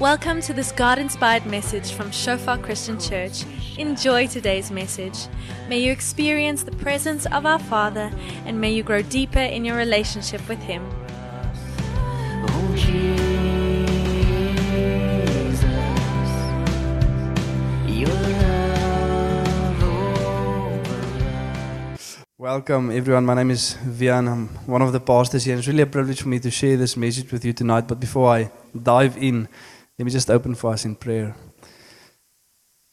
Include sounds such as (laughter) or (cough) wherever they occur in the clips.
Welcome to this God inspired message from Shofar Christian Church. Enjoy today's message. May you experience the presence of our Father and may you grow deeper in your relationship with Him. Welcome, everyone. My name is Vian. I'm one of the pastors here. It's really a privilege for me to share this message with you tonight. But before I dive in, let me just open for us in prayer.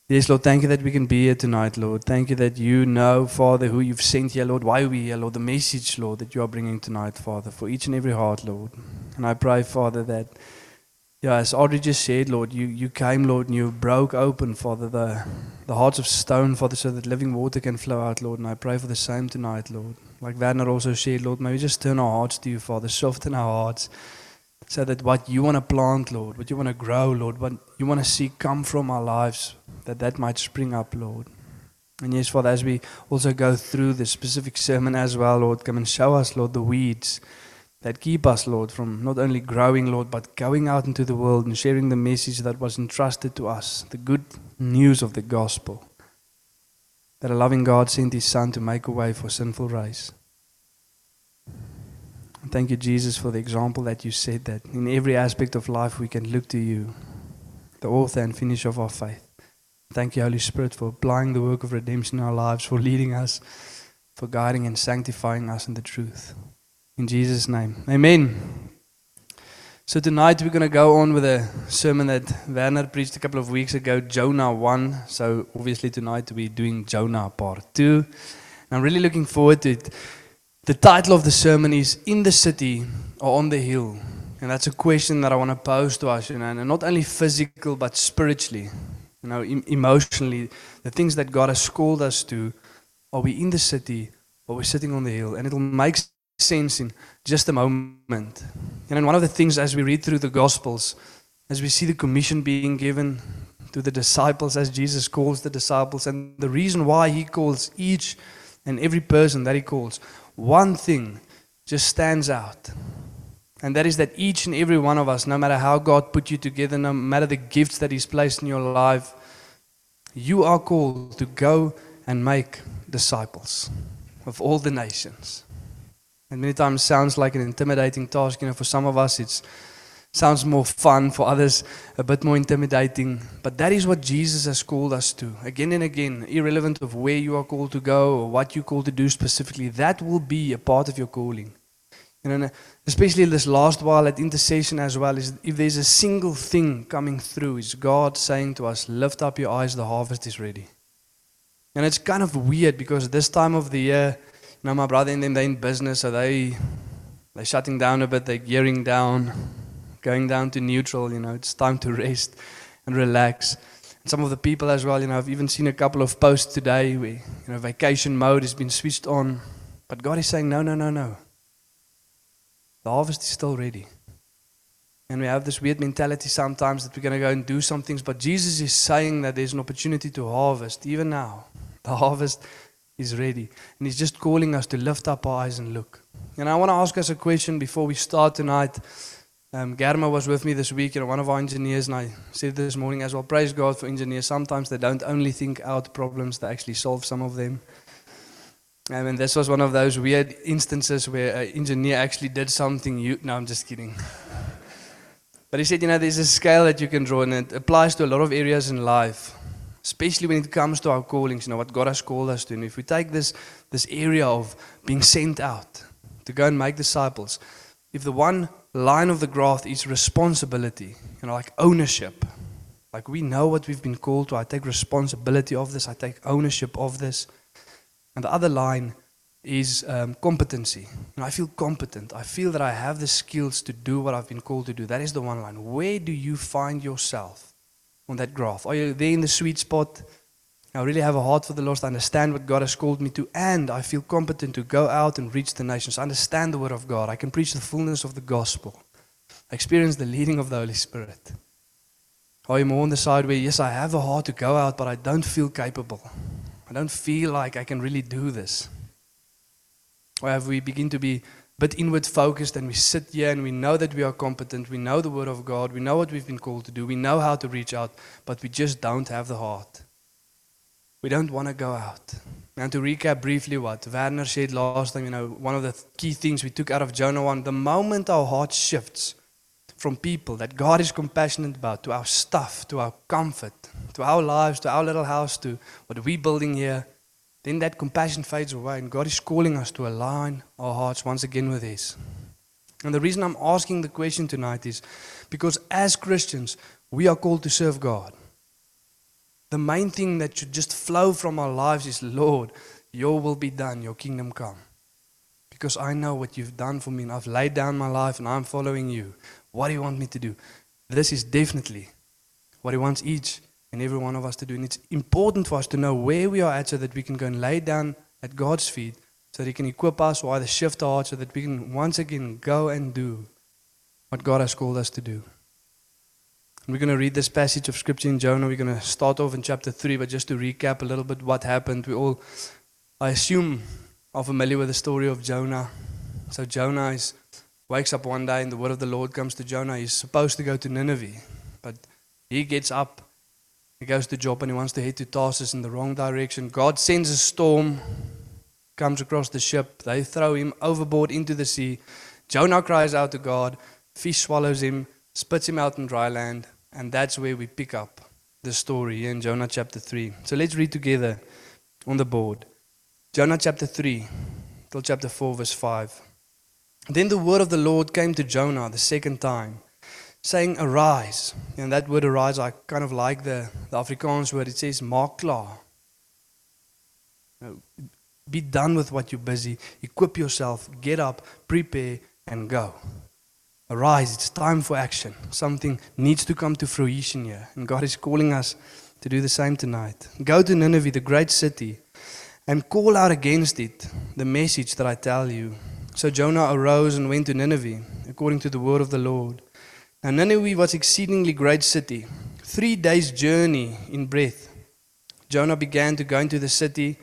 Yes, Lord, thank you that we can be here tonight, Lord. Thank you that you know, Father, who you've sent here, Lord, why we're here, Lord, the message, Lord, that you are bringing tonight, Father, for each and every heart, Lord. And I pray, Father, that, yeah, as Audrey just said, Lord, you, you came, Lord, and you broke open, Father, the, the hearts of stone, Father, so that living water can flow out, Lord. And I pray for the same tonight, Lord. Like Werner also said, Lord, may we just turn our hearts to you, Father, soften our hearts, so that what you want to plant, Lord, what you want to grow, Lord, what you want to see come from our lives, that that might spring up, Lord. And yes, Father, as we also go through this specific sermon as well, Lord, come and show us, Lord, the weeds that keep us, Lord, from not only growing, Lord, but going out into the world and sharing the message that was entrusted to us, the good news of the gospel. That a loving God sent his Son to make a way for sinful race. Thank you, Jesus, for the example that you set that in every aspect of life we can look to you, the author and finisher of our faith. Thank you, Holy Spirit, for applying the work of redemption in our lives, for leading us, for guiding and sanctifying us in the truth. In Jesus' name. Amen. So tonight we're going to go on with a sermon that Werner preached a couple of weeks ago, Jonah 1. So obviously tonight we're doing Jonah part 2. And I'm really looking forward to it. The title of the sermon is In the City or on the Hill. And that's a question that I want to pose to us, you know, and not only physical but spiritually, you know, em- emotionally, the things that God has called us to. Are we in the city or we're sitting on the hill? And it'll make sense in just a moment. And one of the things as we read through the Gospels, as we see the commission being given to the disciples, as Jesus calls the disciples, and the reason why he calls each and every person that he calls, one thing just stands out. And that is that each and every one of us, no matter how God put you together, no matter the gifts that He's placed in your life, you are called to go and make disciples of all the nations. And many times sounds like an intimidating task. You know, for some of us it's sounds more fun, for others a bit more intimidating. But that is what Jesus has called us to. Again and again, irrelevant of where you are called to go or what you're called to do specifically, that will be a part of your calling. And especially this last while at intercession as well, is if there's a single thing coming through, is God saying to us, lift up your eyes, the harvest is ready. And it's kind of weird because this time of the year, you know, my brother and them, they're in business, so they, they're shutting down a bit, they're gearing down, going down to neutral, you know, it's time to (laughs) rest and relax. And some of the people as well, you know, I've even seen a couple of posts today where, you know, vacation mode has been switched on. But God is saying, no, no, no, no. The harvest is still ready. And we have this weird mentality sometimes that we're going to go and do some things, but Jesus is saying that there's an opportunity to harvest even now. (laughs) The harvest is ready. And He's just calling us to lift up our eyes and look. And I want to ask us a question before we start tonight. Um, Garma was with me this week, you know, one of our engineers, and I said this morning as well, praise God for engineers. Sometimes they don't only think out problems, they actually solve some of them. Um, and this was one of those weird instances where an engineer actually did something you. No, I'm just kidding. (laughs) But he said, you know, there's a scale that you can draw, and it applies to a lot of areas in life, especially when it comes to our callings, you know, what God has called us to. And if we take this, this area of being sent out to go and make disciples, if the one line of the graph is responsibility, you know, like ownership, like we know what we've been called to, I take responsibility of this, I take ownership of this. And the other line is um, competency. You know, I feel competent. I feel that I have the skills to do what I've been called to do. That is the one line. Where do you find yourself on that graph? Are you there in the sweet spot? I really have a heart for the lost. I understand what God has called me to, and I feel competent to go out and reach the nations. I understand the Word of God. I can preach the fullness of the gospel. I experience the leading of the Holy Spirit. Are you more on the side where, yes, I have a heart to go out, but I don't feel capable? I don't feel like I can really do this. Or have we begin to be a bit inward focused and we sit here and we know that we are competent, we know the Word of God, we know what we've been called to do, we know how to reach out, but we just don't have the heart. We don't want to go out. And to recap briefly what Werner said last time, you know, one of the key things we took out of Jonah 1 the moment our heart shifts from people that God is compassionate about to our stuff, to our comfort, to our lives, to our little house, to what we're building here, then that compassion fades away and God is calling us to align our hearts once again with His. And the reason I'm asking the question tonight is because as Christians, we are called to serve God. The main thing that should just flow from our lives is Lord, your will be done, your kingdom come. Because I know what you've done for me and I've laid down my life and I'm following you. What do you want me to do? This is definitely what He wants each and every one of us to do. And it's important for us to know where we are at so that we can go and lay down at God's feet so that He can equip us or either shift our hearts so that we can once again go and do what God has called us to do. And we're going to read this passage of scripture in Jonah. We're going to start off in chapter 3, but just to recap a little bit what happened, we all, I assume, are familiar with the story of Jonah. So Jonah is, wakes up one day and the word of the Lord comes to Jonah. He's supposed to go to Nineveh, but he gets up he goes to Joppa and he wants to head to Tarsus in the wrong direction. God sends a storm, comes across the ship. They throw him overboard into the sea. Jonah cries out to God. Fish swallows him, spits him out in dry land. And that's where we pick up the story in Jonah chapter 3. So let's read together on the board. Jonah chapter 3 till chapter 4, verse 5. Then the word of the Lord came to Jonah the second time saying arise. And that word arise, I kind of like the, the Afrikaans word. It says maak klaar. Be done with what you're busy. Equip yourself. Get up, prepare, and go. Arise. It's time for action. Something needs to come to fruition here. And God is calling us to do the same tonight. Go to Nineveh, the great city, and call out against it the message that I tell you. So Jonah arose and went to Nineveh, according to the word of the Lord. Now Nineveh was exceedingly great city, three days' journey in breadth. Jonah began to go into the city,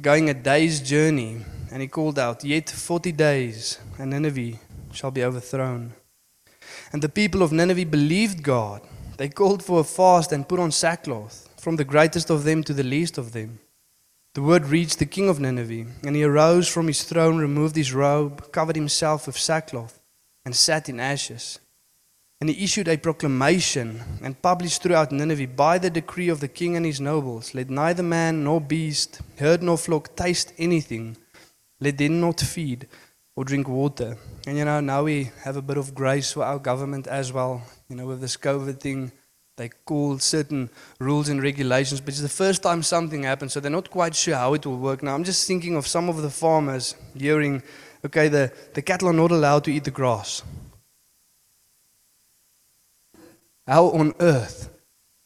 going a day's journey, and he called out, Yet forty days, and Nineveh shall be overthrown. And the people of Nineveh believed God. They called for a fast and put on sackcloth, from the greatest of them to the least of them. The word reached the king of Nineveh, and he arose from his throne, removed his robe, covered himself with sackcloth, and sat in ashes. And he issued a proclamation and published throughout Nineveh by the decree of the king and his nobles let neither man nor beast, herd nor flock taste anything, let them not feed or drink water. And you know, now we have a bit of grace for our government as well. You know, with this COVID thing, they call certain rules and regulations, but it's the first time something happens, so they're not quite sure how it will work. Now, I'm just thinking of some of the farmers hearing, okay, the, the cattle are not allowed to eat the grass. How on earth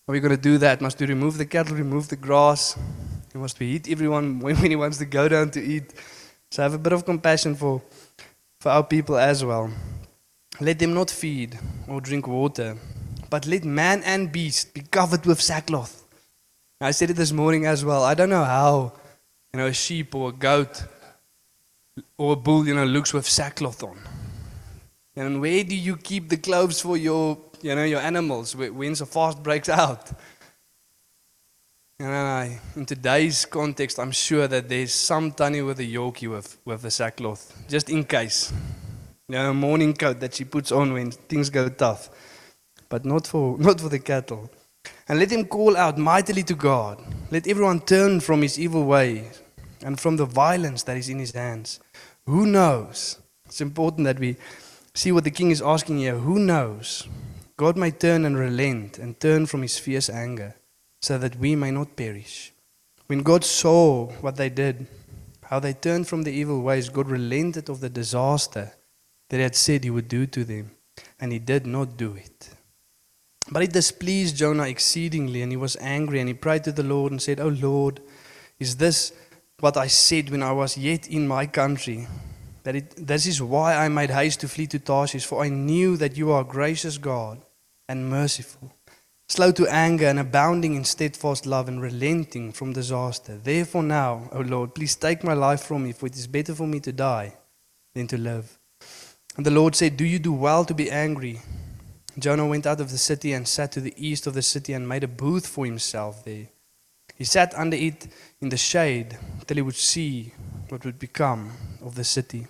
are we going to do that? Must we remove the cattle, remove the grass? Must we eat everyone (laughs) when he wants to go down to eat? So have a bit of compassion for, for our people as well. Let them not feed or drink water, but let man and beast be covered with sackcloth. I said it this morning as well. I don't know how, you know, a sheep or a goat or a bull, you know, looks with sackcloth on. And where do you keep the clothes for your you know, your animals when the fast breaks out. And in today's context, I'm sure that there's some tanny with a yorkie with, with the sackcloth, just in case. You know, a morning coat that she puts on when things go tough. But not for, (laughs) not for the cattle. And let him call out mightily to God. Let everyone turn from his evil ways and from the violence that is in his hands. Who knows? It's important that we see what the king is asking here. Who knows God may turn and relent and turn from his fierce anger so that we may not perish. When God saw what they did, how they turned from the evil ways, God relented of the disaster that he had said he would do to them, and he did not do it. But it displeased Jonah exceedingly, and he was angry, and he prayed to the Lord and said, O Lord, is this what I said when I was yet in my country? That it, this is why I made haste to flee to Tarshish, for I knew that you are a gracious God and merciful, slow to anger and abounding in steadfast love and relenting from disaster. Therefore, now, O Lord, please take my life from me, for it is better for me to die than to live. And the Lord said, Do you do well to be angry? Jonah went out of the city and sat to the east of the city and made a booth for himself there. He sat under it in the shade till he would see what would become of the city.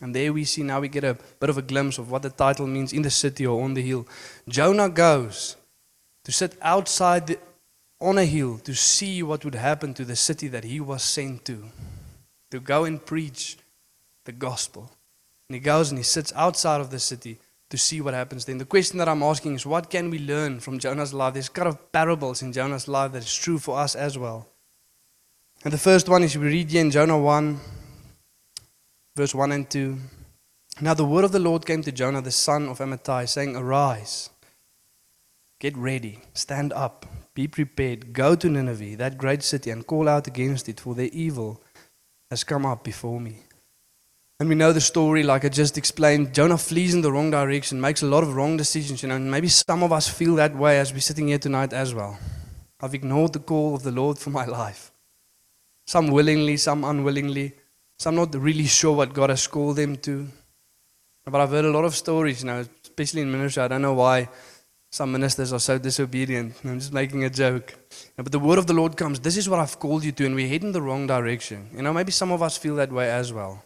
And there we see now we get a bit of a glimpse of what the title means in the city or on the hill. Jonah goes to sit outside the, on a hill to see what would happen to the city that he was sent to, to go and preach the gospel. And he goes and he sits outside of the city to see what happens then. The question that I'm asking is what can we learn from Jonah's life? There's kind of parables in Jonah's life that is true for us as well. And the first one is we read here in Jonah 1, verse 1 and 2. Now the word of the Lord came to Jonah, the son of Amittai, saying, Arise, get ready, stand up, be prepared, go to Nineveh, that great city, and call out against it, for their evil has come up before me. And we know the story, like I just explained. Jonah flees in the wrong direction, makes a lot of wrong decisions, you know, and maybe some of us feel that way as we're sitting here tonight as well. I've ignored the call of the Lord for my life. Some willingly, some unwillingly, some not really sure what God has called them to. But I've heard a lot of stories, you know, especially in ministry. I don't know why some ministers are so disobedient. I'm just making a joke. But the word of the Lord comes, this is what I've called you to, and we're heading the wrong direction. You know, maybe some of us feel that way as well.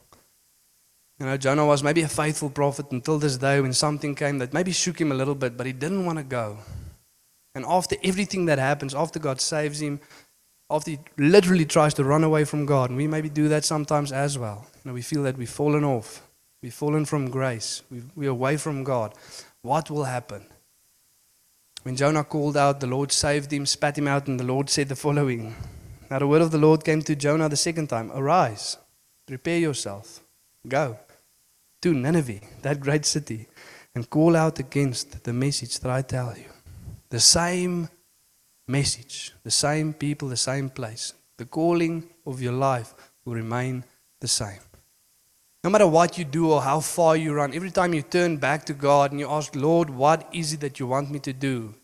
You know, Jonah was maybe a faithful prophet until this day when something came that maybe shook him a little bit, but he didn't want to go. And after everything that happens, after God saves him, after he literally tries to run away from God, and we maybe do that sometimes as well. You know, we feel that we've fallen off, we've fallen from grace, we're away from God. What will happen? When Jonah called out, the Lord saved him, spat him out, and the Lord said the following. Now the word of the Lord came to Jonah the second time Arise, prepare yourself, go to Nineveh, that great city, and call out against the message that I tell you. The same message, the same people, the same place. The calling of your life will remain the same. No matter what you do or how far you run, every time you turn back to God and you ask, Lord, what is it that you want me to do?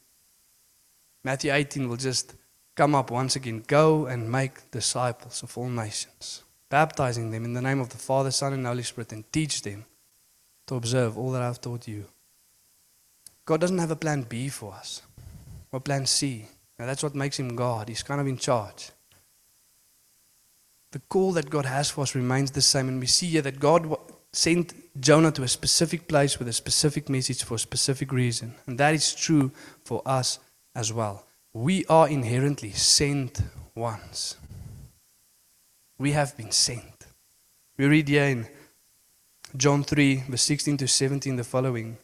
Matthew 18 will just come up once again. Go and make disciples of all nations, baptizing them in the name of the Father, Son, and Holy Spirit, and teach them to observe all that I've taught you. God doesn't have a plan B for us or plan C. Now that's what makes him God. He's kind of in charge. The call that God has for us remains the same. And we see here that God sent Jonah to a specific place with a specific message for a specific reason. And that is true for us as well. We are inherently sent ones. We have been sent. We read here in John 3, verse 16 to 17, the following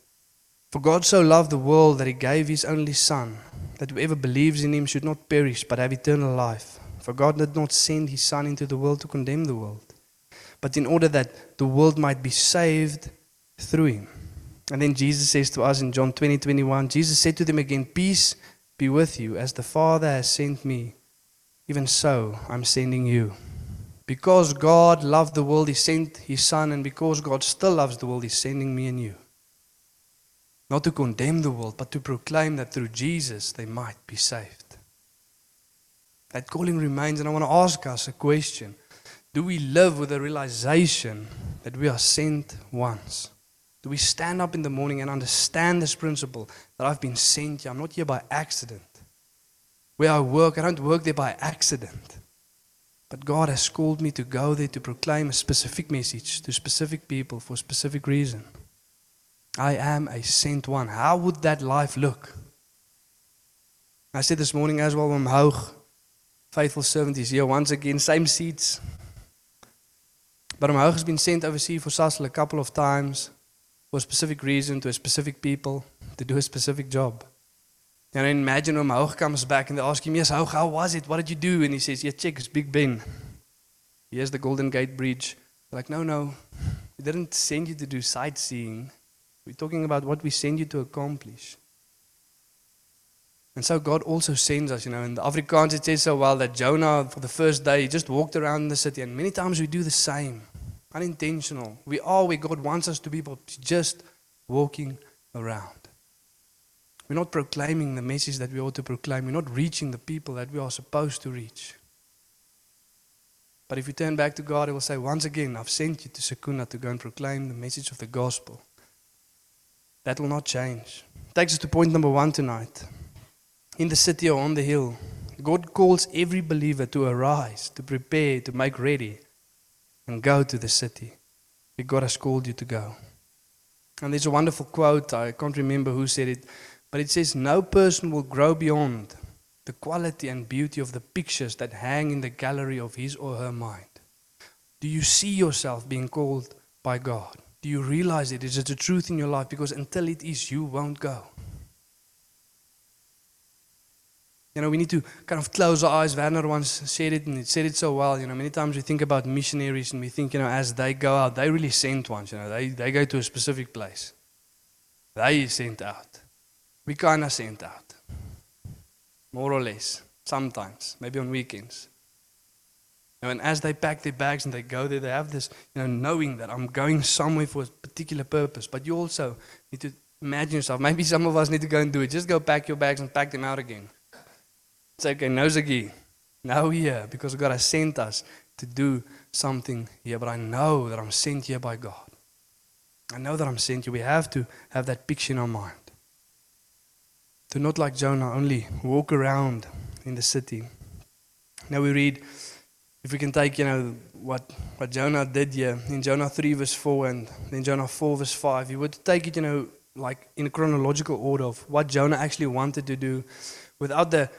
For God so loved the world that he gave his only Son, that whoever believes in him should not perish but have eternal life. For God did not send his Son into the world to condemn the world, but in order that the world might be saved through him. And then Jesus says to us in John 20, 21, Jesus said to them again, Peace be with you, as the Father has sent me, even so I'm sending you. Because God loved the world, He sent His Son, and because God still loves the world, He's sending me and you. Not to condemn the world, but to proclaim that through Jesus they might be saved. That calling remains, and I want to ask us a question Do we live with the realization that we are sent once? Do we stand up in the morning and understand this principle that I've been sent here? I'm not here by accident. Where I work, I don't work there by accident. But God has called me to go there to proclaim a specific message to specific people for a specific reason. I am a sent one. How would that life look? I said this morning as well, I'm Hoog, faithful servant, is here once again, same seats. But Wim Hoog has been sent overseas for Sasol a couple of times for a specific reason to a specific people to do a specific job. And then imagine when Hoog comes back and they ask him, Yes, Hoog, how was it? What did you do? And he says, Yeah, check, it's Big Ben. Here's the Golden Gate Bridge. They're like, No, no, we didn't send you to do sightseeing. We're talking about what we send you to accomplish. And so God also sends us, you know, in the Afrikaans it says so well that Jonah, for the first day, he just walked around the city. And many times we do the same, unintentional. We are where God wants us to be, but just walking around. We're not proclaiming the message that we ought to proclaim. We're not reaching the people that we are supposed to reach. But if you turn back to God, He will say, Once again, I've sent you to Secunda to go and proclaim the message of the gospel. That will not change. Takes us to point number one tonight. In the city or on the hill, God calls every believer to arise, to prepare, to make ready, and go to the city where God has called you to go. And there's a wonderful quote, I can't remember who said it, but it says, No person will grow beyond the quality and beauty of the pictures that hang in the gallery of his or her mind. Do you see yourself being called by God? Do you realize it? Is it a truth in your life? Because until it is, you won't go. You know, we need to kind of close our eyes. Werner once said it, and he said it so well. You know, many times we think about missionaries and we think, you know, as they go out, they really sent ones. You know, they, they go to a specific place. They sent out. We kind of sent out. More or less. Sometimes. Maybe on weekends. You know, and as they pack their bags and they go there, they have this, you know, knowing that I'm going somewhere for a particular purpose. But you also need to imagine yourself. Maybe some of us need to go and do it. Just go pack your bags and pack them out again. It's okay, no Ziggy. Now here because God has sent us to do something here. But I know that I'm sent here by God. I know that I'm sent here. We have to have that picture in our mind. To not like Jonah only walk around in the city. Now we read, if we can take, you know, what, what Jonah did here in Jonah 3 verse 4 and then Jonah 4 verse 5, you would take it, you know, like in a chronological order of what Jonah actually wanted to do without the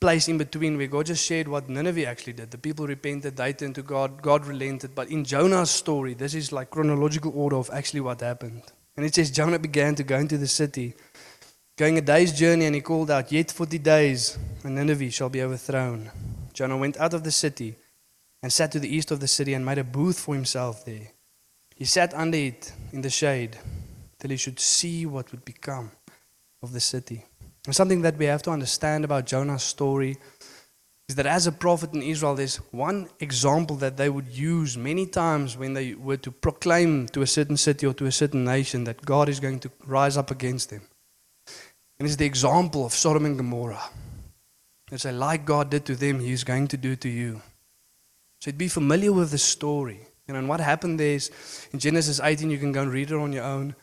place in between where God just shared what Nineveh actually did. The people repented, they turned to God, God relented. But in Jonah's story, this is like chronological order of actually what happened. And it says Jonah began to go into the city, going a day's journey, and he called out, Yet forty days, and Nineveh shall be overthrown. Jonah went out of the city and sat to the east of the city and made a booth for himself there. He sat under it in the shade till he should see what would become of the city. And something that we have to understand about Jonah's story is that as a prophet in Israel, there's one example that they would use many times when they were to proclaim to a certain city or to a certain nation that God is going to rise up against them. And it's the example of Sodom and Gomorrah. They say, like God did to them, He's going to do to you. So be familiar with the story. You know, and what happened there is in Genesis 18, you can go and read it on your own.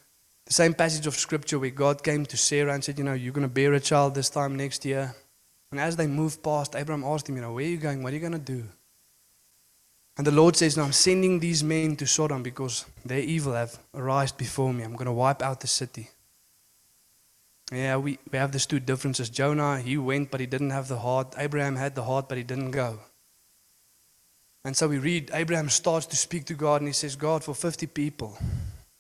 The same passage of scripture where God came to Sarah and said, You know, you're going to bear a child this time next year. And as they moved past, Abraham asked him, You know, where are you going? What are you going to do? And the Lord says, No, I'm sending these men to Sodom because their evil have arisen before me. I'm going to wipe out the city. Yeah, we, we have these two differences. Jonah, he went, but he didn't have the heart. Abraham had the heart, but he didn't go. And so we read, Abraham starts to speak to God and he says, God, for 50 people,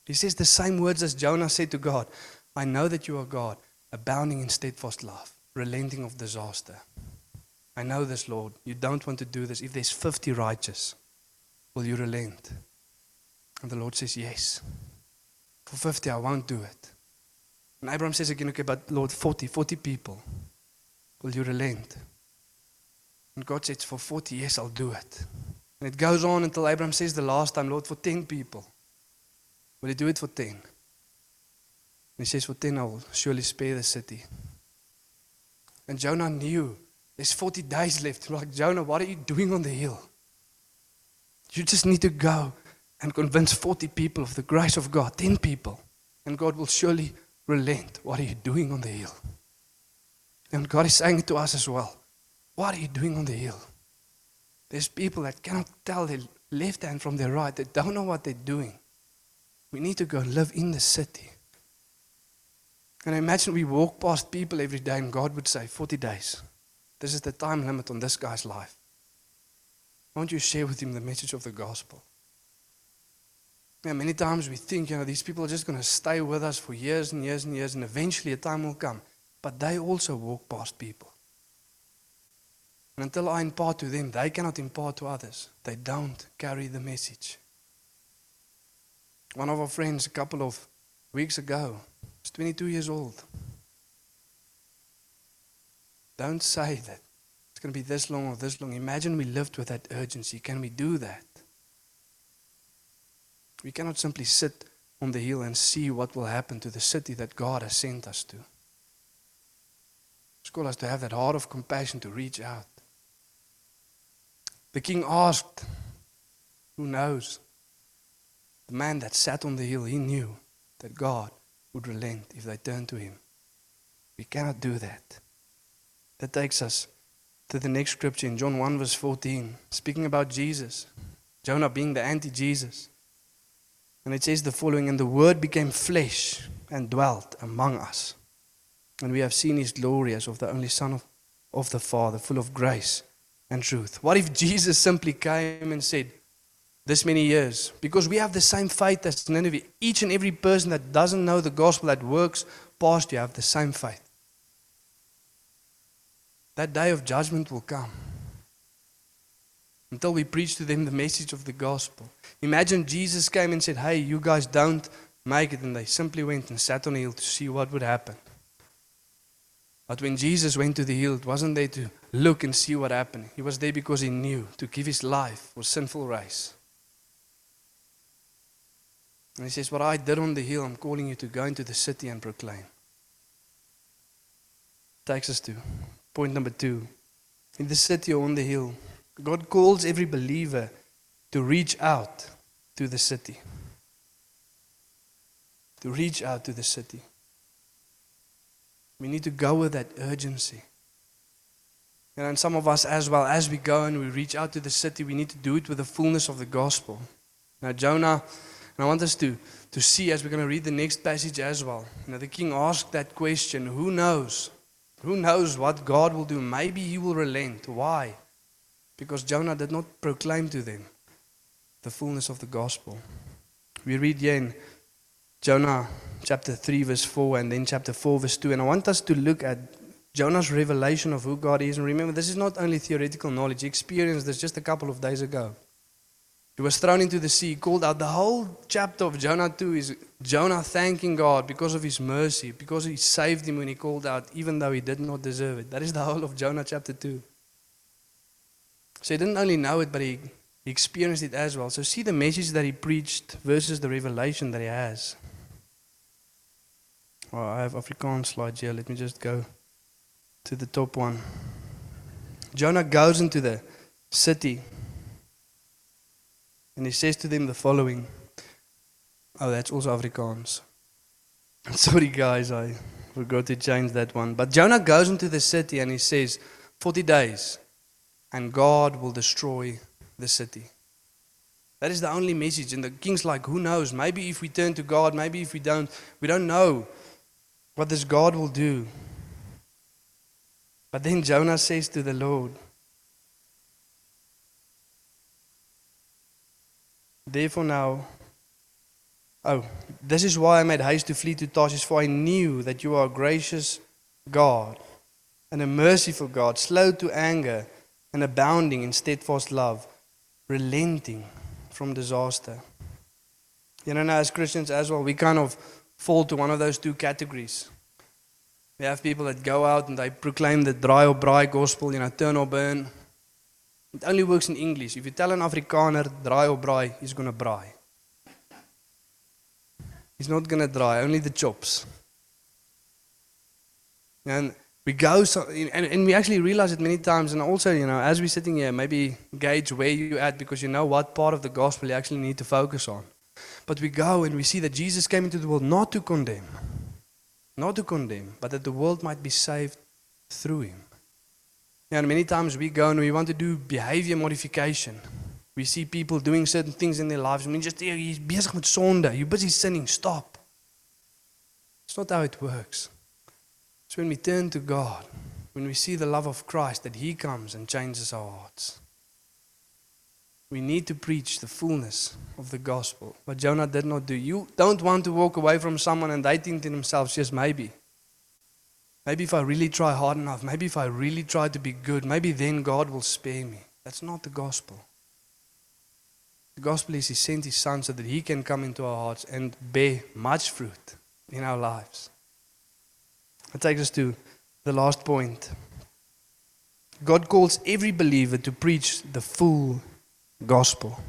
he says the same words as Jonah said to God I know that you are God, abounding in steadfast love, relenting of disaster. I know this, Lord. You don't want to do this. If there's 50 righteous, will you relent? And the Lord says, Yes. For 50, I won't do it. And Abraham says again, Okay, but Lord, 40, 40 people, will you relent? And God says, For 40, yes, I'll do it. And it goes on until Abraham says the last time, Lord, for 10 people. You do it for 10? And he says, For 10, I will surely spare the city. And Jonah knew there's 40 days left. (laughs) Like, Jonah, what are you doing on the hill? You just need to go and convince 40 people of the grace of God, 10 people, and God will surely relent. What are you doing on the hill? And God is saying to us as well, What are you doing on the hill? There's people that cannot tell their left hand from their right, they don't know what they're doing. We need to go and live in the city. And I imagine we walk past people every day and God would say, 40 days. This is the time limit on this guy's life. Won't you share with him the message of the gospel? Yeah, many times we think, you know, these people are just going to stay with us for years and years and years, and eventually a time will come. But they also walk past people. And until I impart to them, they cannot impart to others. They don't carry the message. One of our friends, a couple of weeks ago, was 22 years old. Don't say that it's going to be this long or this long. Imagine we lived with that urgency. Can we do that? We cannot simply sit on the hill and see what will happen to the city that God has sent us to. It's called us to have that heart of compassion to reach out. The king asked, Who knows? The man that sat on the hill, he knew that God would relent if they turned to him. We cannot do that. That takes us to the next scripture in John 1, verse 14, speaking about Jesus, Jonah being the anti Jesus. And it says the following And the Word became flesh and dwelt among us. And we have seen his glory as of the only Son of, of the Father, full of grace and truth. What if Jesus simply came and said, This many years, because we have the same faith as Nineveh, each and every person that doesn't know the gospel, that works past you, have the same faith. That day of judgment will come until we preach to them the message of the gospel. Imagine Jesus came and said, Hey, you guys don't make it. And they simply went and sat on a hill to see what would happen. But when Jesus went to the hill, it wasn't there to look and see what happened. He was there because he knew to give his life for sinful race. And he says, What I did on the hill, I'm calling you to go into the city and proclaim. Takes us to point number two. In the city or on the hill, God calls every believer to reach out to the city. To reach out to the city. We need to go with that urgency. And some of us, as well, as we go and we reach out to the city, we need to do it with the fullness of the gospel. Now, Jonah, and I want us to, to see as we're going to read the next passage as well. Now, the king asked that question who knows? Who knows what God will do? Maybe he will relent. Why? Because Jonah did not proclaim to them the fullness of the gospel. We read here in Jonah chapter 3, verse 4, and then chapter 4, verse 2. And I want us to look at Jonah's revelation of who God is. And remember, this is not only theoretical knowledge, he experienced this just a couple of days ago. He was thrown into the sea, called out. The whole chapter of Jonah 2 is Jonah thanking God because of his mercy, because he saved him when he called out, even though he did not deserve it. That is the whole of Jonah chapter 2. So he didn't only know it, but he, he experienced it as well. So see the message that he preached versus the revelation that he has. Well, I have Afrikaans slides here. Let me just go to the top one. Jonah goes into the city and he says to them the following. Oh, that's also Afrikaans. (laughs) Sorry, guys, I forgot to change that one. But Jonah goes into the city and he says, 40 days, and God will destroy the city. That is the only message. And the king's like, who knows? Maybe if we turn to God, maybe if we don't, we don't know what this God will do. But then Jonah says to the Lord, Therefore now, oh, this is why I made haste to flee to Tarshish, for I knew that you are a gracious God and a merciful God, slow to anger and abounding in steadfast love, relenting from disaster. You know, now as Christians as well, we kind of fall to one of those two categories. We have people that go out and they proclaim the dry or braai gospel, you know, turn or burn. It only works in English. If you tell an Afrikaner dry or braai, he's going to braai. He's not going to dry, only the chops. And we go, so, and, and we actually realize it many times. And also, you know, as we're sitting here, maybe gauge where you're at because you know what part of the gospel you actually need to focus on. But we go and we see that Jesus came into the world not to condemn, not to condemn, but that the world might be saved through him. And many times we go and we want to do behavior modification. We see people doing certain things in their lives. I mean, just he's besig met sonde. You're busy sinning. Stop. It's not how it works. It's when we turn to God, when we see the love of Christ, that He comes and changes our hearts. We need to preach the fullness of the gospel. What Jonah did not do. You don't want to walk away from someone and they think to themselves, yes, maybe. Maybe if I really try hard enough, maybe if I really try to be good, maybe then God will spare me. That's not the gospel. The gospel is He sent His Son so that He can come into our hearts and bear much fruit in our lives. That takes us to the last point. God calls every believer to preach the full gospel.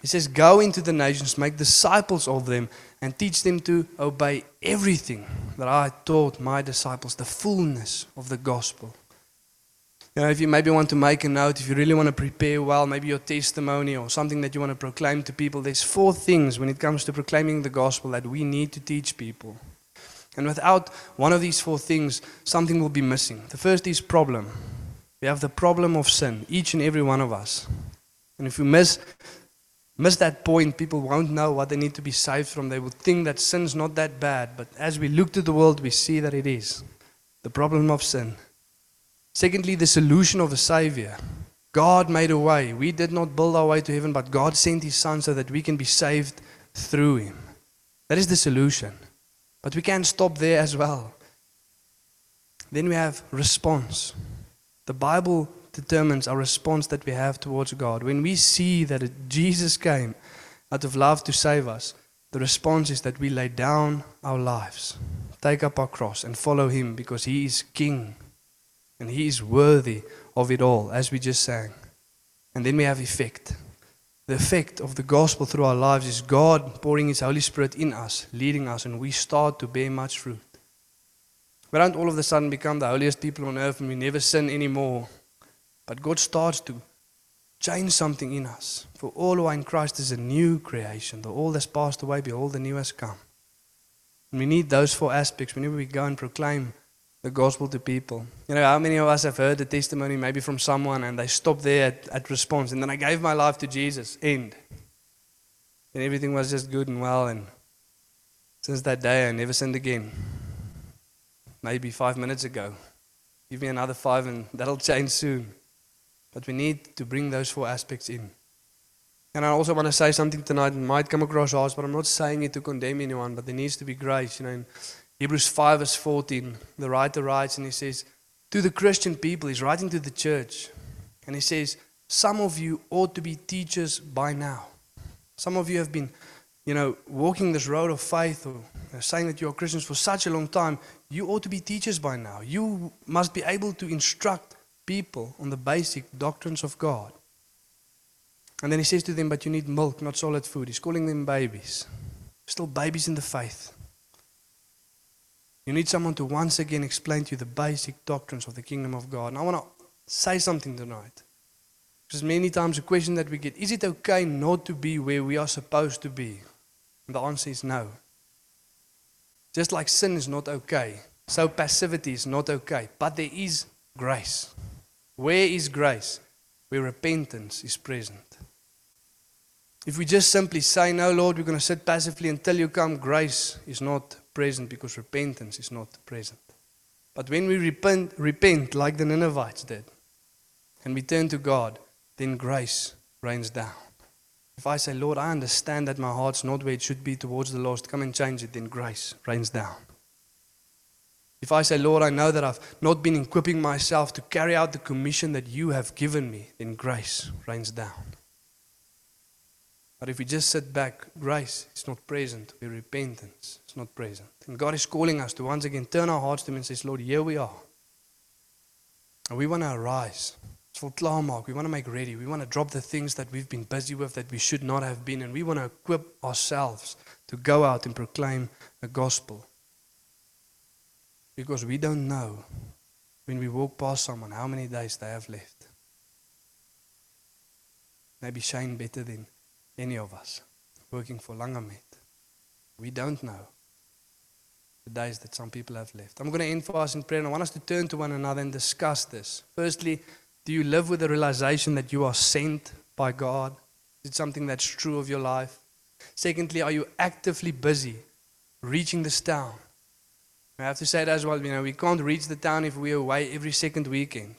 He says, Go into the nations, make disciples of them, and teach them to obey everything that I taught my disciples, the fullness of the gospel. You know, if you maybe want to make a note, if you really want to prepare well, maybe your testimony or something that you want to proclaim to people, there's four things when it comes to proclaiming the gospel that we need to teach people. And without one of these four things, something will be missing. The first is problem. We have the problem of sin, each and every one of us. And if we miss miss that point, people won't know what they need to be saved from. They will think that sin's not that bad. But as we look to the world, we see that it is. The problem of sin. Secondly, the solution of a Savior. God made a way. We did not build our way to heaven, but God sent His Son so that we can be saved through Him. That is the solution. But we can't stop there as well. Then we have response. The Bible determines our response that we have towards God. When we see that Jesus came out of love to save us, the response is that we lay down our lives, take up our cross, and follow Him because He is King and He is worthy of it all, as we just sang. And then we have effect. The effect of the gospel through our lives is God pouring His Holy Spirit in us, leading us, and we start to bear much fruit. We don't all of a sudden become the holiest people on earth and we never sin anymore. But God starts to change something in us. For all who are in Christ is a new creation. The old has passed away, behold, the new has come. And we need those four aspects whenever we go and proclaim the gospel to people. You know, how many of us have heard the testimony maybe from someone and they stop there at, at response and then I gave my life to Jesus, end. And everything was just good and well. And since that day, I never sinned again. Maybe five minutes ago. Give me another five and that'll change soon. But we need to bring those four aspects in. And I also want to say something tonight. It might come across harsh, but I'm not saying it to condemn anyone. But there needs to be grace. You know, in Hebrews 5 verse 14, the writer writes and he says, to the Christian people, he's writing to the church, and he says, Some of you ought to be teachers by now. Some of you have been, you know, walking this road of faith or saying that you are Christians for such a long time. You ought to be teachers by now. You must be able to instruct people on the basic doctrines of God. And then he says to them, But you need milk, not solid food. He's calling them babies. Still babies in the faith. You need someone to once again explain to you the basic doctrines of the kingdom of God. And I want to say something tonight. Because many times a question that we get is it okay not to be where we are supposed to be? And the answer is no. Just like sin is not okay, so passivity is not okay. But there is grace. Where is grace? Where repentance is present. If we just simply say, No, Lord, we're going to sit passively until you come, grace is not present because repentance is not present. But when we repent, repent like the Ninevites did, and we turn to God, then grace rains down. If I say, Lord, I understand that my heart's not where it should be towards the lost, come and change it, then grace rains down. If I say, Lord, I know that I've not been equipping myself to carry out the commission that you have given me, then grace rains down. But if we just sit back, grace is not present. We repentance is not present. And God is calling us to once again turn our hearts to Him and says, Lord, here we are. And we want to arise. It's for klaarmaak. We want to make ready. We want to drop the things that we've been busy with that we should not have been. And we want to equip ourselves to go out and proclaim the gospel. Because we don't know when we walk past someone how many days they have left. Maybe Shane better than any of us working for Langamet. We don't know the days that some people have left. I'm going to end for us in prayer, and I want us to turn to one another and discuss this. Firstly, do you live with the realization that you are sent by God? Is it something that's true of your life? Secondly, are you actively busy reaching this town? I have to say it as well, you know, we can't reach the town if we're away every second weekend.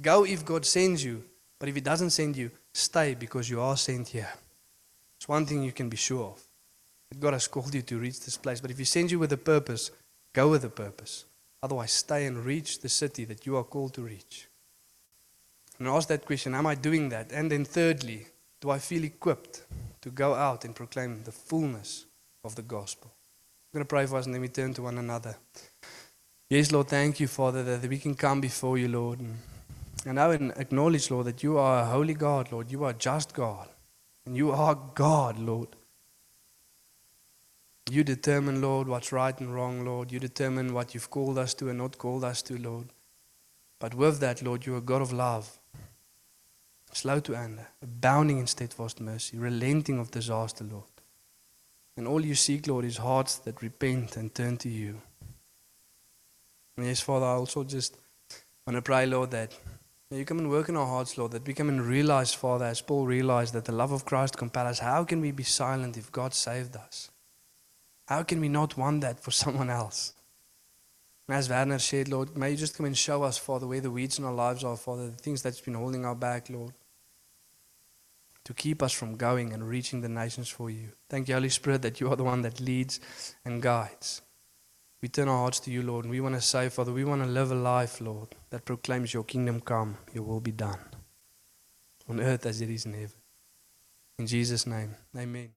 Go if God sends you, but if He doesn't send you, stay because you are sent here. It's one thing you can be sure of. God has called you to reach this place. But if He sends you with a purpose, go with a purpose. Otherwise, stay and reach the city that you are called to reach. And ask that question Am I doing that? And then, thirdly, do I feel equipped to go out and proclaim the fullness of the gospel? I'm going to pray for us and then we turn to one another. Yes, Lord, thank you, Father, that we can come before you, Lord. And, and now acknowledge, Lord, that you are a holy God, Lord. You are just God. And you are God, Lord. You determine, Lord, what's right and wrong, Lord. You determine what you've called us to and not called us to, Lord. But with that, Lord, you are God of love, slow to anger, abounding in steadfast mercy, relenting of disaster, Lord. And all you seek, Lord, is hearts that repent and turn to you. And yes, Father, I also just want to pray, Lord, that you come and work in our hearts, Lord, that we come and realize, Father, as Paul realized, that the love of Christ compels us. How can we be silent if God saved us? How can we not want that for (laughs) someone else? And as Werner said, Lord, may you just come and show us, Father, where the weeds in our lives are, Father, the things that's been holding our back, Lord, to keep us from going and reaching the nations for you. Thank you, Holy Spirit, that you are the one that leads and guides. We turn our hearts to you, Lord, and we want to say, Father, we want to live a life, Lord, that proclaims your kingdom come, your will be done, on earth as it is in heaven. In Jesus' name, amen.